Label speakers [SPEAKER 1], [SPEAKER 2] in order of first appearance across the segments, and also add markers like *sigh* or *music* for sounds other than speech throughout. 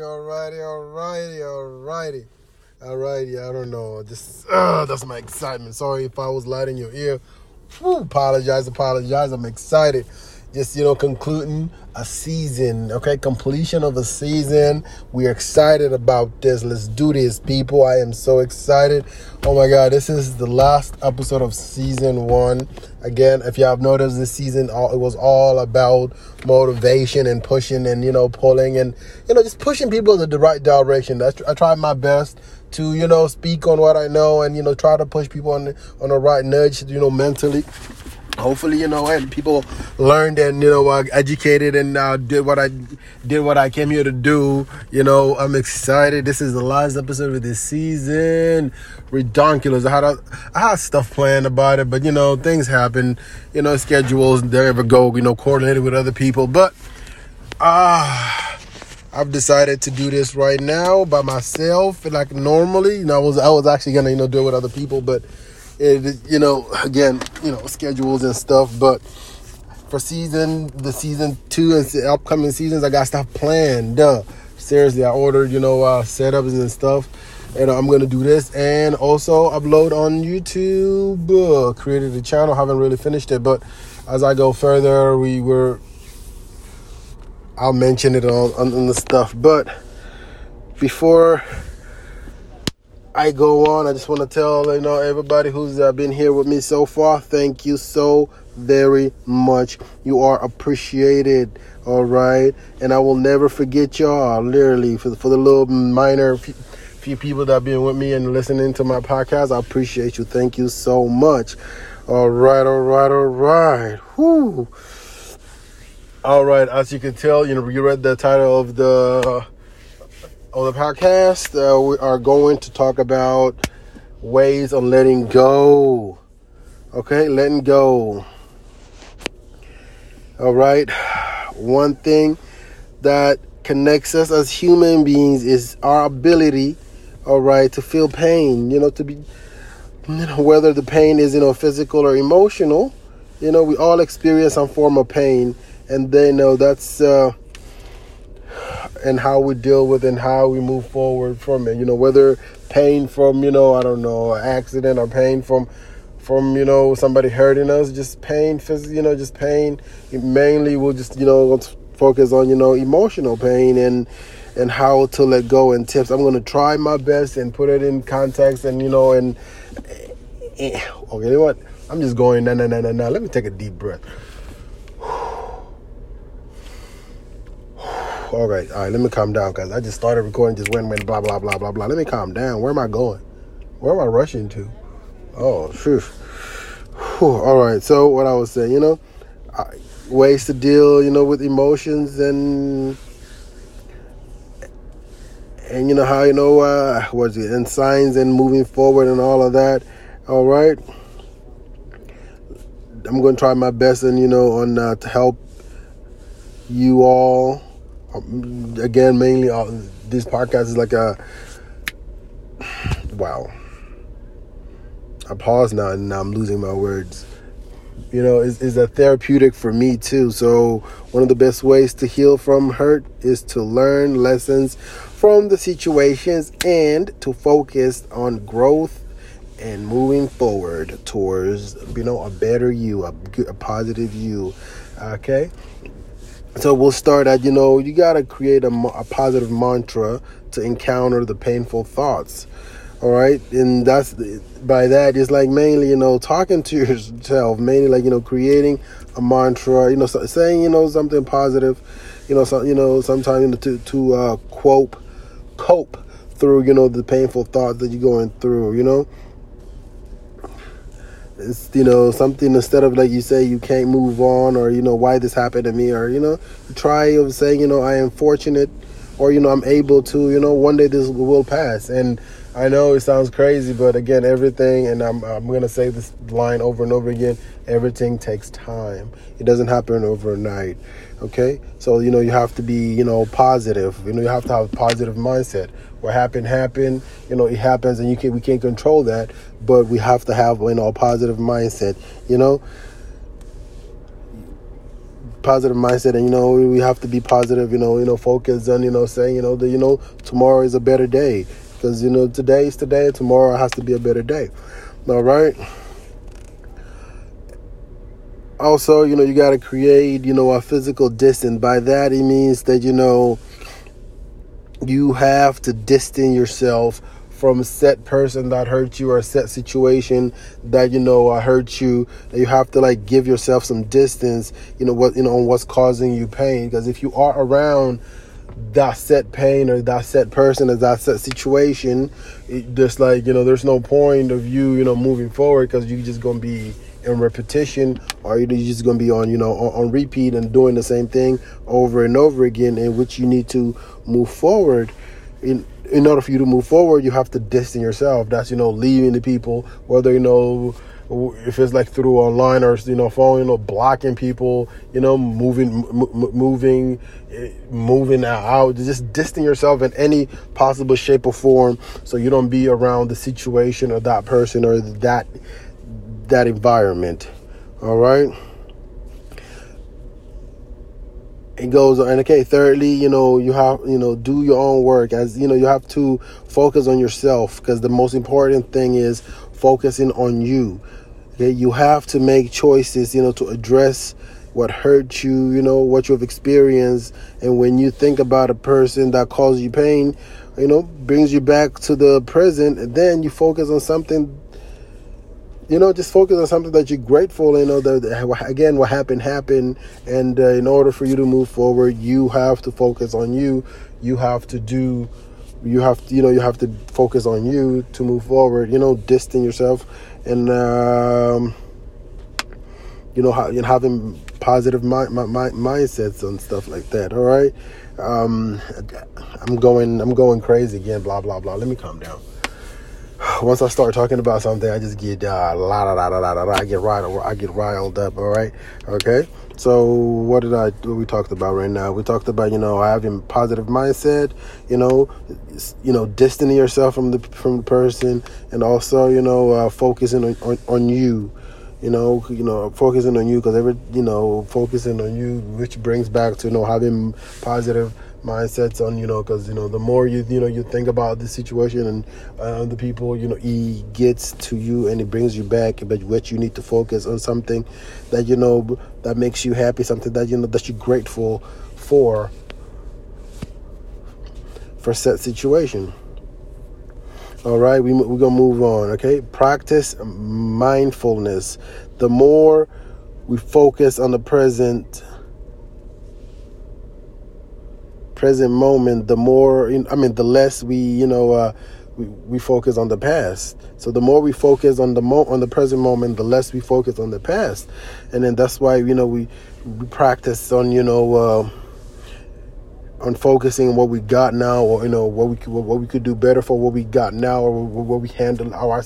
[SPEAKER 1] Alrighty, alrighty, alrighty, alrighty. Alrighty, I don't know. Just uh, that's my excitement. Sorry if I was loud in your ear. Whew, apologize, apologize. I'm excited. Just you know, concluding a season. Okay, completion of a season. We're excited about this. Let's do this, people. I am so excited. Oh my god, this is the last episode of season one. Again, if you have noticed, this season all it was all about motivation and pushing and you know pulling and you know just pushing people in the right direction. I tried my best to you know speak on what I know and you know try to push people on on the right nudge. You know mentally hopefully you know and people learned and you know uh, educated and uh, did what i did what i came here to do. You know i'm excited. This is the last episode of this season. Ridiculous i had a, i had stuff planned about it but you know things happen. You know schedules never go you know coordinated with other people. But ah uh, I've decided to do this right now by myself, like normally. You know, I was I was actually gonna you know do it with other people, but it, you know, again, you know, schedules and stuff. But for season, the season two and upcoming seasons, I got stuff planned. Duh. Seriously, I ordered, you know, uh, setups and stuff. And I'm gonna do this and also upload on YouTube. Uh, created a channel, haven't really finished it, but as I go further, we were. I'll mention it on, on the stuff, but before I go on, I just want to tell you know everybody who's uh, been here with me so far, thank you so very much. You are appreciated, all right, and I will never forget y'all. Literally, for for the little minor few, few people that have been with me and listening to my podcast, I appreciate you. Thank you so much. All right, all right, all right. Whoo. All right, as you can tell, you know, you read the title of the on the podcast, uh, we are going to talk about ways of letting go. Okay, letting go. All right. One thing that connects us as human beings is our ability, all right, to feel pain. You know, to be, you know, whether the pain is, you know, physical or emotional. You know, we all experience some form of pain, and they know that's. Uh, and how we deal with and how we move forward from it. You know, whether pain from, you know, I don't know, accident or pain from from, you know, somebody hurting us, just pain, you know, just pain. Mainly we'll just, you know, focus on, you know, emotional pain and and how to let go and tips. I'm going to try my best and put it in context and, you know, and eh, okay, you know what? I'm just going, no, no, no, no, no. Let me take a deep breath. All right, all right, let me calm down because I just started recording, just went, went, blah, blah, blah, blah, blah. Let me calm down. Where am I going? Where am I rushing to? Oh, phew. Whew. All right, so what I was saying, you know, ways to deal, you know, with emotions and, and you know, how, you know, uh, what's it, and signs and moving forward and all of that. All right. I'm going to try my best and, you know, on uh, to help you all again, mainly uh, this podcast is like a wow. I pause now and I'm losing my words. You know, is is a therapeutic for me too. So one of the best ways to heal from hurt is to learn lessons from the situations and to focus on growth and moving forward towards you know a better you, a, a positive you. Okay, so we'll start at, you know, you got to create a, a positive mantra to encounter the painful thoughts. All right. And that's by that, it's like mainly, you know, talking to *laughs* yourself, mainly like, you know, creating a mantra, you know, saying, you know, something positive, you know, so, you know, sometimes you know, to, to uh, cope, cope through, you know, the painful thoughts that you're going through, you know it's you know something instead of like you say you can't move on or you know why this happened to me or you know try of saying you know I am fortunate or you know I'm able to you know one day this will pass. And I know it sounds crazy but again everything and I'm I'm going to say this line over and over again everything takes time. It doesn't happen overnight okay? So you know you have to be you know positive. You know you have to have a positive mindset what happened happened you know it happens and you can we can't control that but we have to have you know a positive mindset you know positive mindset and you know we have to be positive you know you know focus on you know saying you know that you know tomorrow is a better day because you know today is today tomorrow has to be a better day all right also you know you got to create you know a physical distance by that it means that you know you have to distance yourself from a set person that hurt you or a set situation that you know uh, hurt you. You have to like give yourself some distance you know what you know on what's causing you pain. Because if you are around that set pain or that set person or that set situation it, just like you know there's no point of you you know moving forward because you're just gonna be in repetition or you're just going to be on you know on, on, repeat and doing the same thing over and over again in which you need to move forward in in order for you to move forward, you have to distance yourself. That's you know leaving the people, whether you know if it's like through online or you know phone, you know blocking people, you know moving, m- moving, eh, moving out, just distancing yourself in any possible shape or form, so you don't be around the situation or that person or that that environment. All right. it goes on. And okay, thirdly, you know, you have, you know, do your own work as, you know, you have to focus on yourself because the most important thing is focusing on you. Okay, you have to make choices, you know, to address what hurt you, you know, what you've experienced. And when you think about a person that caused you pain, you know, brings you back to the present, then you focus on something you know, just focus on something that you're grateful. You know, that again, what happened happened, and uh, in order for you to move forward, you have to focus on you. You have to do. You have to, you know, you have to focus on you to move forward. You know, distance yourself, and um, you know, know, having positive mind, my, my, mindsets and stuff like that. All right, um, I'm going, I'm going crazy again. Blah blah blah. Let me calm down *sighs* once I start talking about something, I just get uh, la la la la la la. I get riled, I get riled up. All right, okay. So what did I? What we talked about right now? We talked about you know having positive mindset. You know, you know, distancing yourself from the from the person, and also you know uh, focusing on, on, on you you know, you know, focusing on you because every, you know, focusing on you, which brings back to you know having positive mindsets on you know because you know the more you you know you think about the situation and uh, the people you know he gets to you and it brings you back but what you need to focus on something that you know that makes you happy something that you know that you're grateful for for set situation. All right we, we're gonna move on okay? Practice mindfulness. The more we focus on the present present moment, the more I mean, the less we you know uh, we, we focus on the past. So the more we focus on the mo- on the present moment, the less we focus on the past, and then that's why you know we we practice on you know. Uh, on focusing on what we got now, or you know what we what we could do better for what we got now, or what we handle our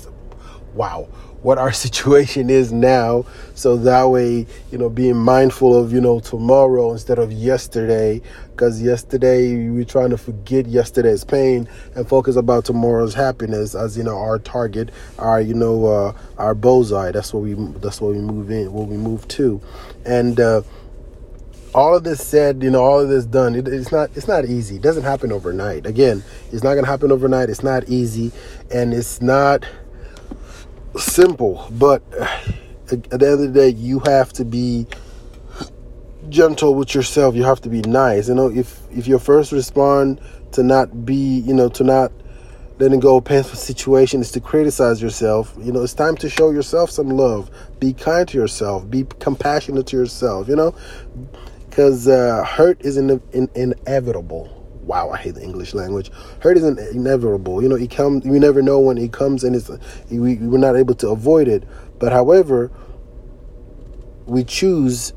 [SPEAKER 1] wow what our *laughs* situation is now so that way you know being mindful of you know tomorrow instead of yesterday because yesterday we're trying to forget yesterday's pain and focus about tomorrow's happiness as you know our target our you know uh, our bullseye that's what we that's what we move in what we move to and uh, all of this said, you know, all of this done, it, it's not it's not easy. It doesn't happen overnight. Again, it's not going to happen overnight. It's not easy, and it's not simple, but at the end of the day, you have to be gentle with yourself. You have to be nice. You know, if if your first respond to not be, you know, to not letting go of painful situation is to criticize yourself. You know, it's time to show yourself some love. Be kind to yourself. Be compassionate to yourself. You know, because uh, hurt is in, in, inevitable wow, I hate the English language. Hurt is inevitable. You know, it comes. You never know when it comes, and it's we, we're not able to avoid it. But however, we choose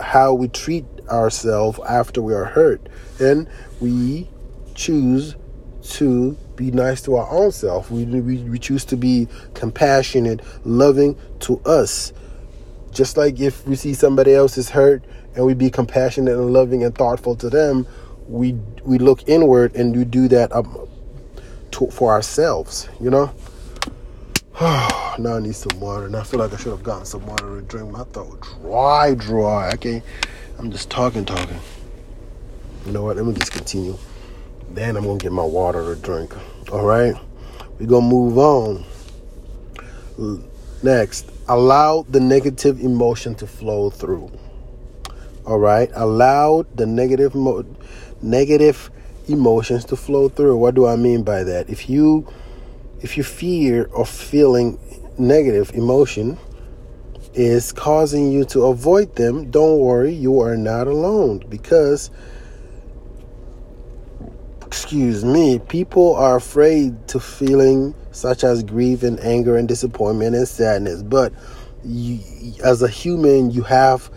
[SPEAKER 1] how we treat ourselves after we are hurt, and we choose to be nice to our own self. We, we, we choose to be compassionate, loving to us. Just like if we see somebody else is hurt and we be compassionate and loving and thoughtful to them, we we look inward and we do that um, to, for ourselves, you know. *sighs* now I need some water, and I feel like I should have gotten some water to drink. My throat dry, dry. I can't, I'm just talking, talking. You know what? Let me just continue. Then I'm gonna get my water to drink. All right, we're gonna move on. Next, allow the negative emotion to flow through. All right, allow the negative mo- negative emotions to flow through. What do I mean by that? If you if you fear of feeling negative emotion is causing you to avoid them, don't worry, you are not alone because excuse me, people are afraid to feeling such as grief and anger and disappointment and sadness. But you, as a human, you have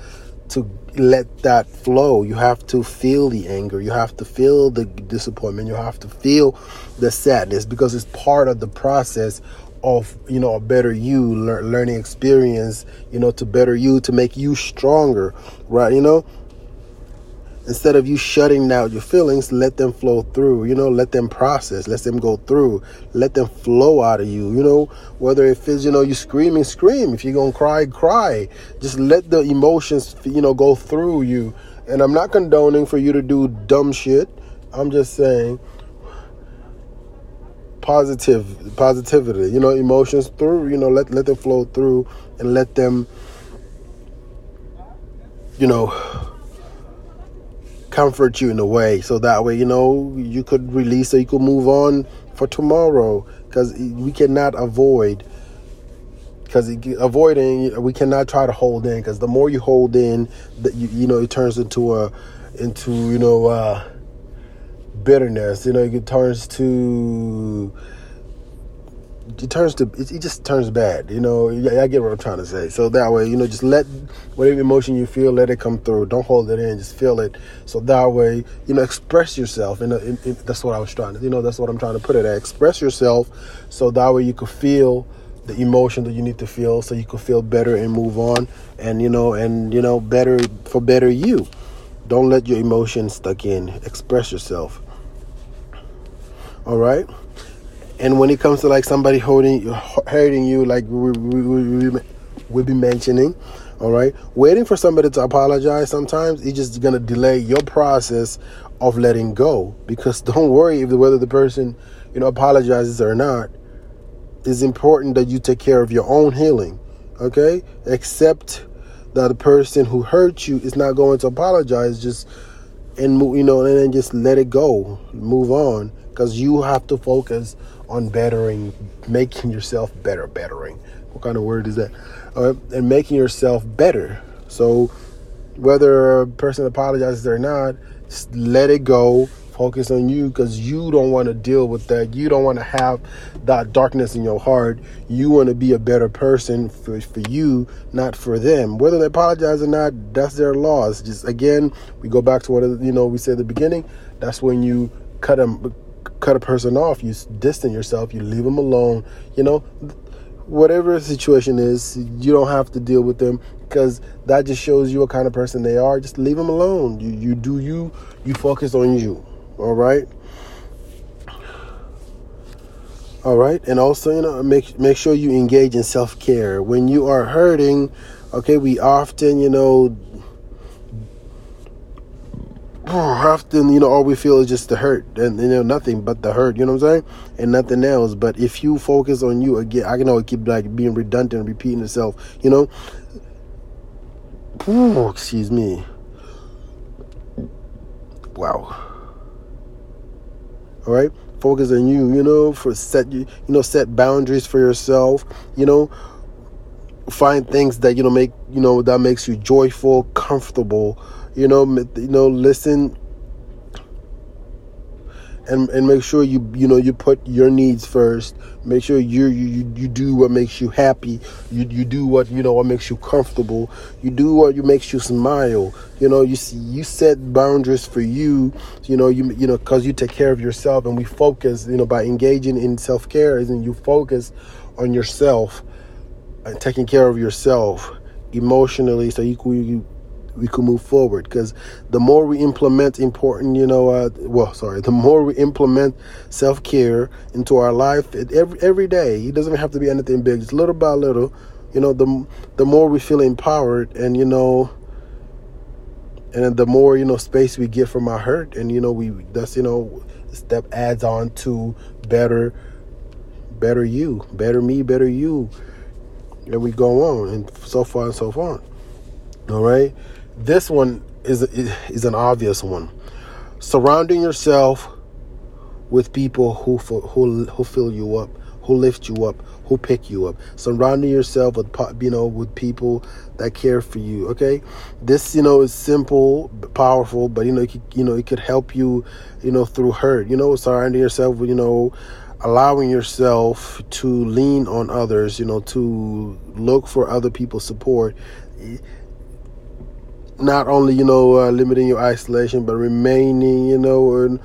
[SPEAKER 1] to let that flow. You have to feel the anger. You have to feel the disappointment. You have to feel the sadness because it's part of the process of you know a better you learning experience you know to better you to make you stronger right you know instead of you shutting out your feelings let them flow through you know let them process let them go through let them flow out of you you know? Whether it feels you know you screaming scream. If you're gonna cry cry. Just let the emotions you know go through you. And i'm not condoning for you to do dumb shit. I'm just saying positive positivity you know emotions through you know let let them flow through and let them you know comfort you in a way. So that way you know you could release so you could move on for tomorrow. Because we cannot avoid because avoiding we cannot try to hold in. Because the more you hold in that you, you know it turns into a into you know uh bitterness. You know it turns to it turns to it, just turns bad you know Yeah, i get what i'm trying to say. So that way you know just let whatever emotion you feel let it come through. Don't hold it in just feel it. So that way you know express yourself and that's what i was trying to you know that's what i'm trying to put it at. Express yourself so that way you could feel the emotion that you need to feel so you could feel better and move on and you know and you know better for better you. Don't let your emotions stuck in. Express yourself. All right and when it comes to like somebody holding hurting you like we, we, we, we, we've been mentioning all right? Waiting for somebody to apologize sometimes it's just gonna delay your process of letting go. Because *laughs* don't worry if the, whether the person you know apologizes or not it's important that you take care of your own healing okay? Accept that the person who hurt you is not going to apologize just and you know and then just let it go move on. Because you have to focus on bettering, making yourself better, bettering. What kind of word is that? Uh, and making yourself better. So whether a person apologizes or not, let it go. Focus on you because you don't want to deal with that. You don't want to have that darkness in your heart. You want to be a better person for, for you, not for them. Whether they apologize or not, that's their loss. Just again, we go back to what you know we said at the beginning. That's when you cut them cut a person off, you distance yourself, you leave them alone. You know, whatever the situation is, you don't have to deal with them because that just shows you what kind of person they are. Just leave them alone. You you do you. You focus on you. All right. All right, and also you know make make sure you engage in self care when you are hurting. Okay, we often you know often, you know, all we feel is just the hurt and, you know, nothing but the hurt, you know what I'm saying? And nothing else. But if you focus on you again, I can always keep like being redundant repeating itself, you know? Ooh, excuse me. Wow. All right? Focus on you, you know, for set you know, set boundaries for yourself, you know, find things that, you know, make, you know, that makes you joyful, comfortable, you know you know listen and and make sure you you know you put your needs first. Make sure you you you do what makes you happy. You you do what you know what makes you comfortable. You do what you makes you smile. You know you see you set boundaries for you. You know you you know cuz you take care of yourself and we focus you know by engaging in self-care and you focus on yourself and taking care of yourself emotionally so you, you we can move forward. Because the more we implement important you know uh, well sorry the more we implement self-care into our life every every day it doesn't have to be anything big. Just little by little you know the the more we feel empowered and you know and the more you know space we get from our hurt and you know we that's you know step adds on to better better you better me better you. And we go on and so far and so on all right this one is is an obvious one. Surrounding yourself with people who who who fill you up who lift you up who pick you up. Surrounding yourself with you know with people that care for you okay? This you know is simple powerful but you know it could, you know it could help you you know through hurt. You know surrounding yourself with you know allowing yourself to lean on others you know to look for other people's support not only you know uh, limiting your isolation but remaining you know and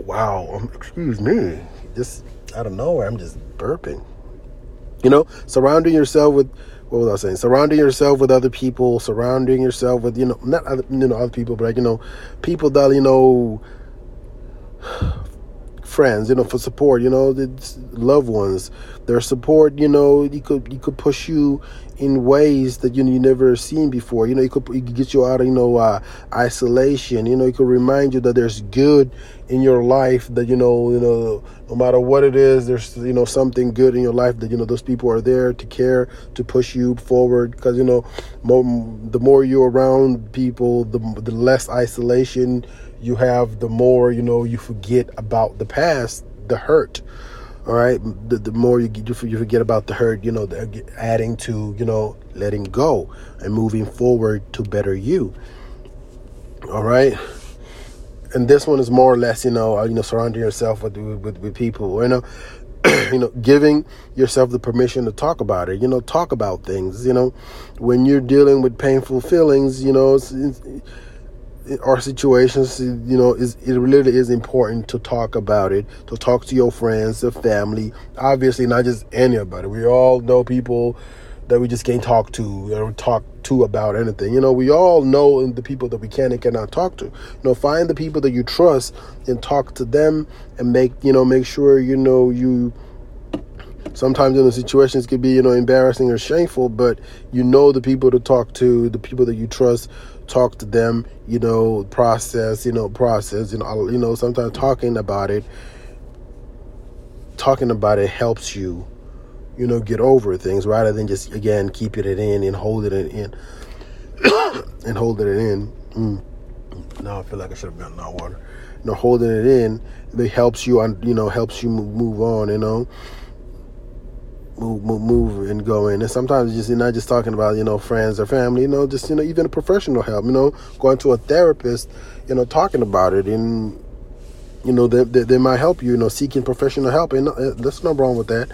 [SPEAKER 1] wow um, excuse me just out of nowhere i'm just burping you know surrounding yourself with what was I saying? Surrounding yourself with other people, surrounding yourself with you know not other you know other people, but like you know people that you know friends, you know, for support, you know, the loved ones, their support, you know, you could you could push you in ways that you you never seen before. You know, you could, you could get you out of you know uh, isolation. You know, it could remind you that there's good in your life. That you know, you know, no matter what it is, there's you know something good in your life. That you know those people are there to care to push you forward. Because you know, more, the more you're around people, the the less isolation you have, the more you know you forget about the past, the hurt. All right, the, the more you you forget about the hurt, you know, adding to you know letting go and moving forward to better you. All right, and this one is more or less, you know, uh, you know, surrounding yourself with with, with people, you know, *clears throat* you know, giving yourself the permission to talk about it. You know, talk about things. You know, when you're dealing with painful feelings, you know, it's, it's, our situations, you know, is it really is important to talk about it, to talk to your friends, your family, obviously not just anybody. We all know people that we just can't talk to or talk to about anything. You know, we all know the people that we can and cannot talk to. You know, find the people that you trust and talk to them and make, you know, make sure, you know, you sometimes in the situations could be, you know, embarrassing or shameful, but you know the people to talk to, the people that you trust talk to them, you know, process, you know, process, you know, you know, sometimes talking about it, talking about it helps you, you know, get over things rather than just again keeping it in and holding it in *coughs* and holding it in. Mm. Now I feel like I should have gotten that water. You know, holding it in, it helps you, on, you know, helps you move on. You know, move, move, move and go in. And sometimes just you're not just talking about you know friends or family. You know, just you know even professional help. You know, going to a therapist. You know, talking about it and you know they, they, they might help you. You know, seeking professional help and uh, there's no wrong with that.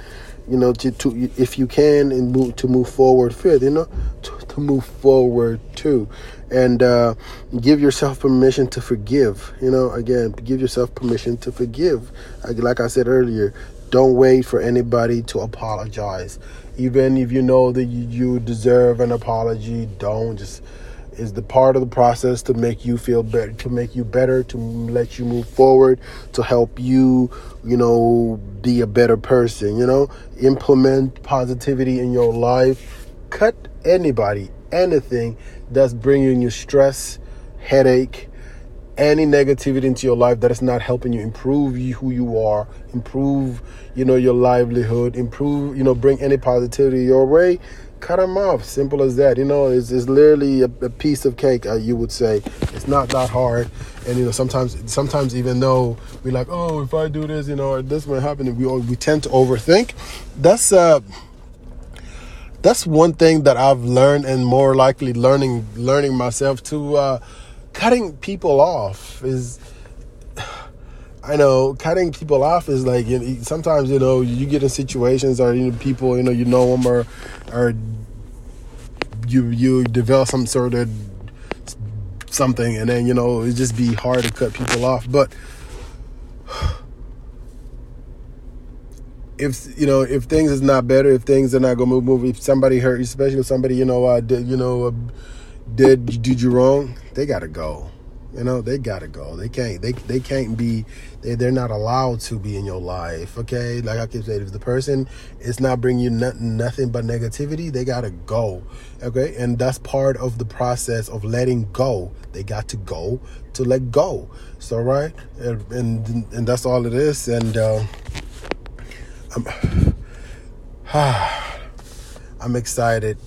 [SPEAKER 1] You know, to, to if you can and move to move forward further. You know, to, to move forward too, and uh, give yourself permission to forgive. You know, again, give yourself permission to forgive. Like I said earlier, don't wait for anybody to apologize. Even if you know that you deserve an apology, don't just is the part of the process to make you feel better, to make you better, to let you move forward, to help you, you know, be a better person, you know, implement positivity in your life. Cut anybody, anything that's bringing you stress, headache, any negativity into your life that is not helping you improve who you are, improve, you know, your livelihood, improve, you know, bring any positivity your way, cut them off. Simple as that. You know, it's, it's literally a, a piece of cake, uh, you would say. It's not that hard. And, you know, sometimes, sometimes even though we're like, oh, if I do this, you know, this might happen, we, we tend to overthink. That's, uh, that's one thing that I've learned and more likely learning, learning myself to, uh, cutting people off is I know cutting people off is like you know, sometimes you know you get in situations or you know people you know you know them or or you you develop some sort of something and then you know it just be hard to cut people off. But if you know if things is not better if things are not gonna move move if somebody hurt especially if somebody you know uh you know uh, did did you wrong they gotta go You know, they gotta go. They can't. They they can't be. They they're not allowed to be in your life. Okay, like I keep saying, if the person is not bringing you nothing, nothing but negativity, they gotta go. Okay, and that's part of the process of letting go. They got to go to let go. So right, and and, and that's all it is. And uh, I'm *sighs* *sighs* I'm excited.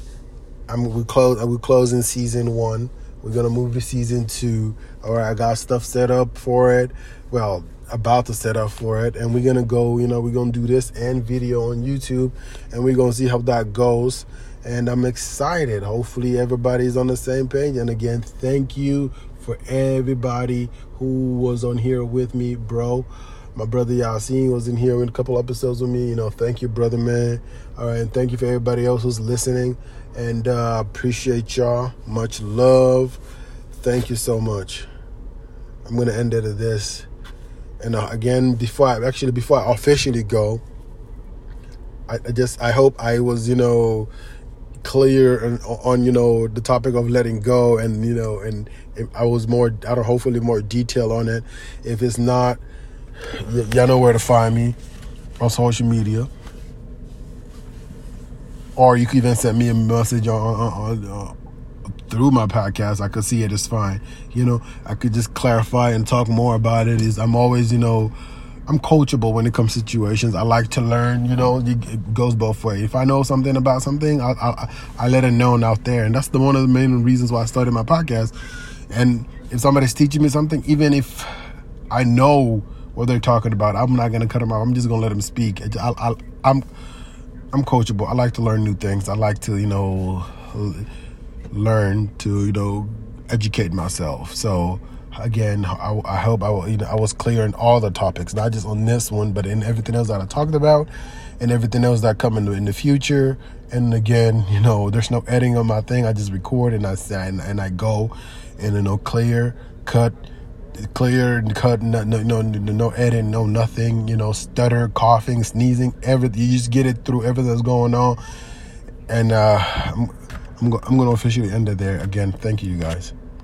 [SPEAKER 1] I'm we close. We closing season one. We're gonna move to season two. All right, I got stuff set up for it. Well, about to set up for it, and we're gonna go. You know, we're gonna do this and video on YouTube, and we're gonna see how that goes. And I'm excited. Hopefully, everybody's on the same page. And again, thank you for everybody who was on here with me, bro. My brother Yasin was in here in a couple episodes with me. You know, thank you, brother, man. All right, and thank you for everybody else who's listening. And uh, appreciate y'all. Much love. Thank you so much. I'm gonna end it at this. And uh, again, before I actually before I officially go, I, I just I hope I was you know clear on, on, you know the topic of letting go and you know and I was more I don't hopefully more detail on it. If it's not, y- y'all know where to find me on social media or you can even send me a message on, on, on uh, through my podcast. I could see it is fine. You know, I could just clarify and talk more about it. Is I'm always, you know, I'm coachable when it comes to situations. I like to learn. You know, it goes both ways. If I know something about something, I, I, I let it known out there, and that's the one of the main reasons why I started my podcast. And if somebody's teaching me something, even if I know what they're talking about, I'm not gonna cut them off. I'm just gonna let them speak. I, I, I'm I'm coachable. I like to learn new things. I like to, you know, learn to, you know, educate myself. So again, I, I hope I, you know, I was clear in all the topics, not just on this one, but in everything else that I talked about, and everything else that come in the, in the future. And again, you know, there's no editing on my thing. I just record and I and, and I go, and you know, clear, cut clear and cut, no, no, no, no edit, no nothing, you know, stutter, coughing, sneezing, everything. You just get it through everything that's going on. And uh, I'm, I'm, go- I'm going to officially end it there. Again, thank you, you guys.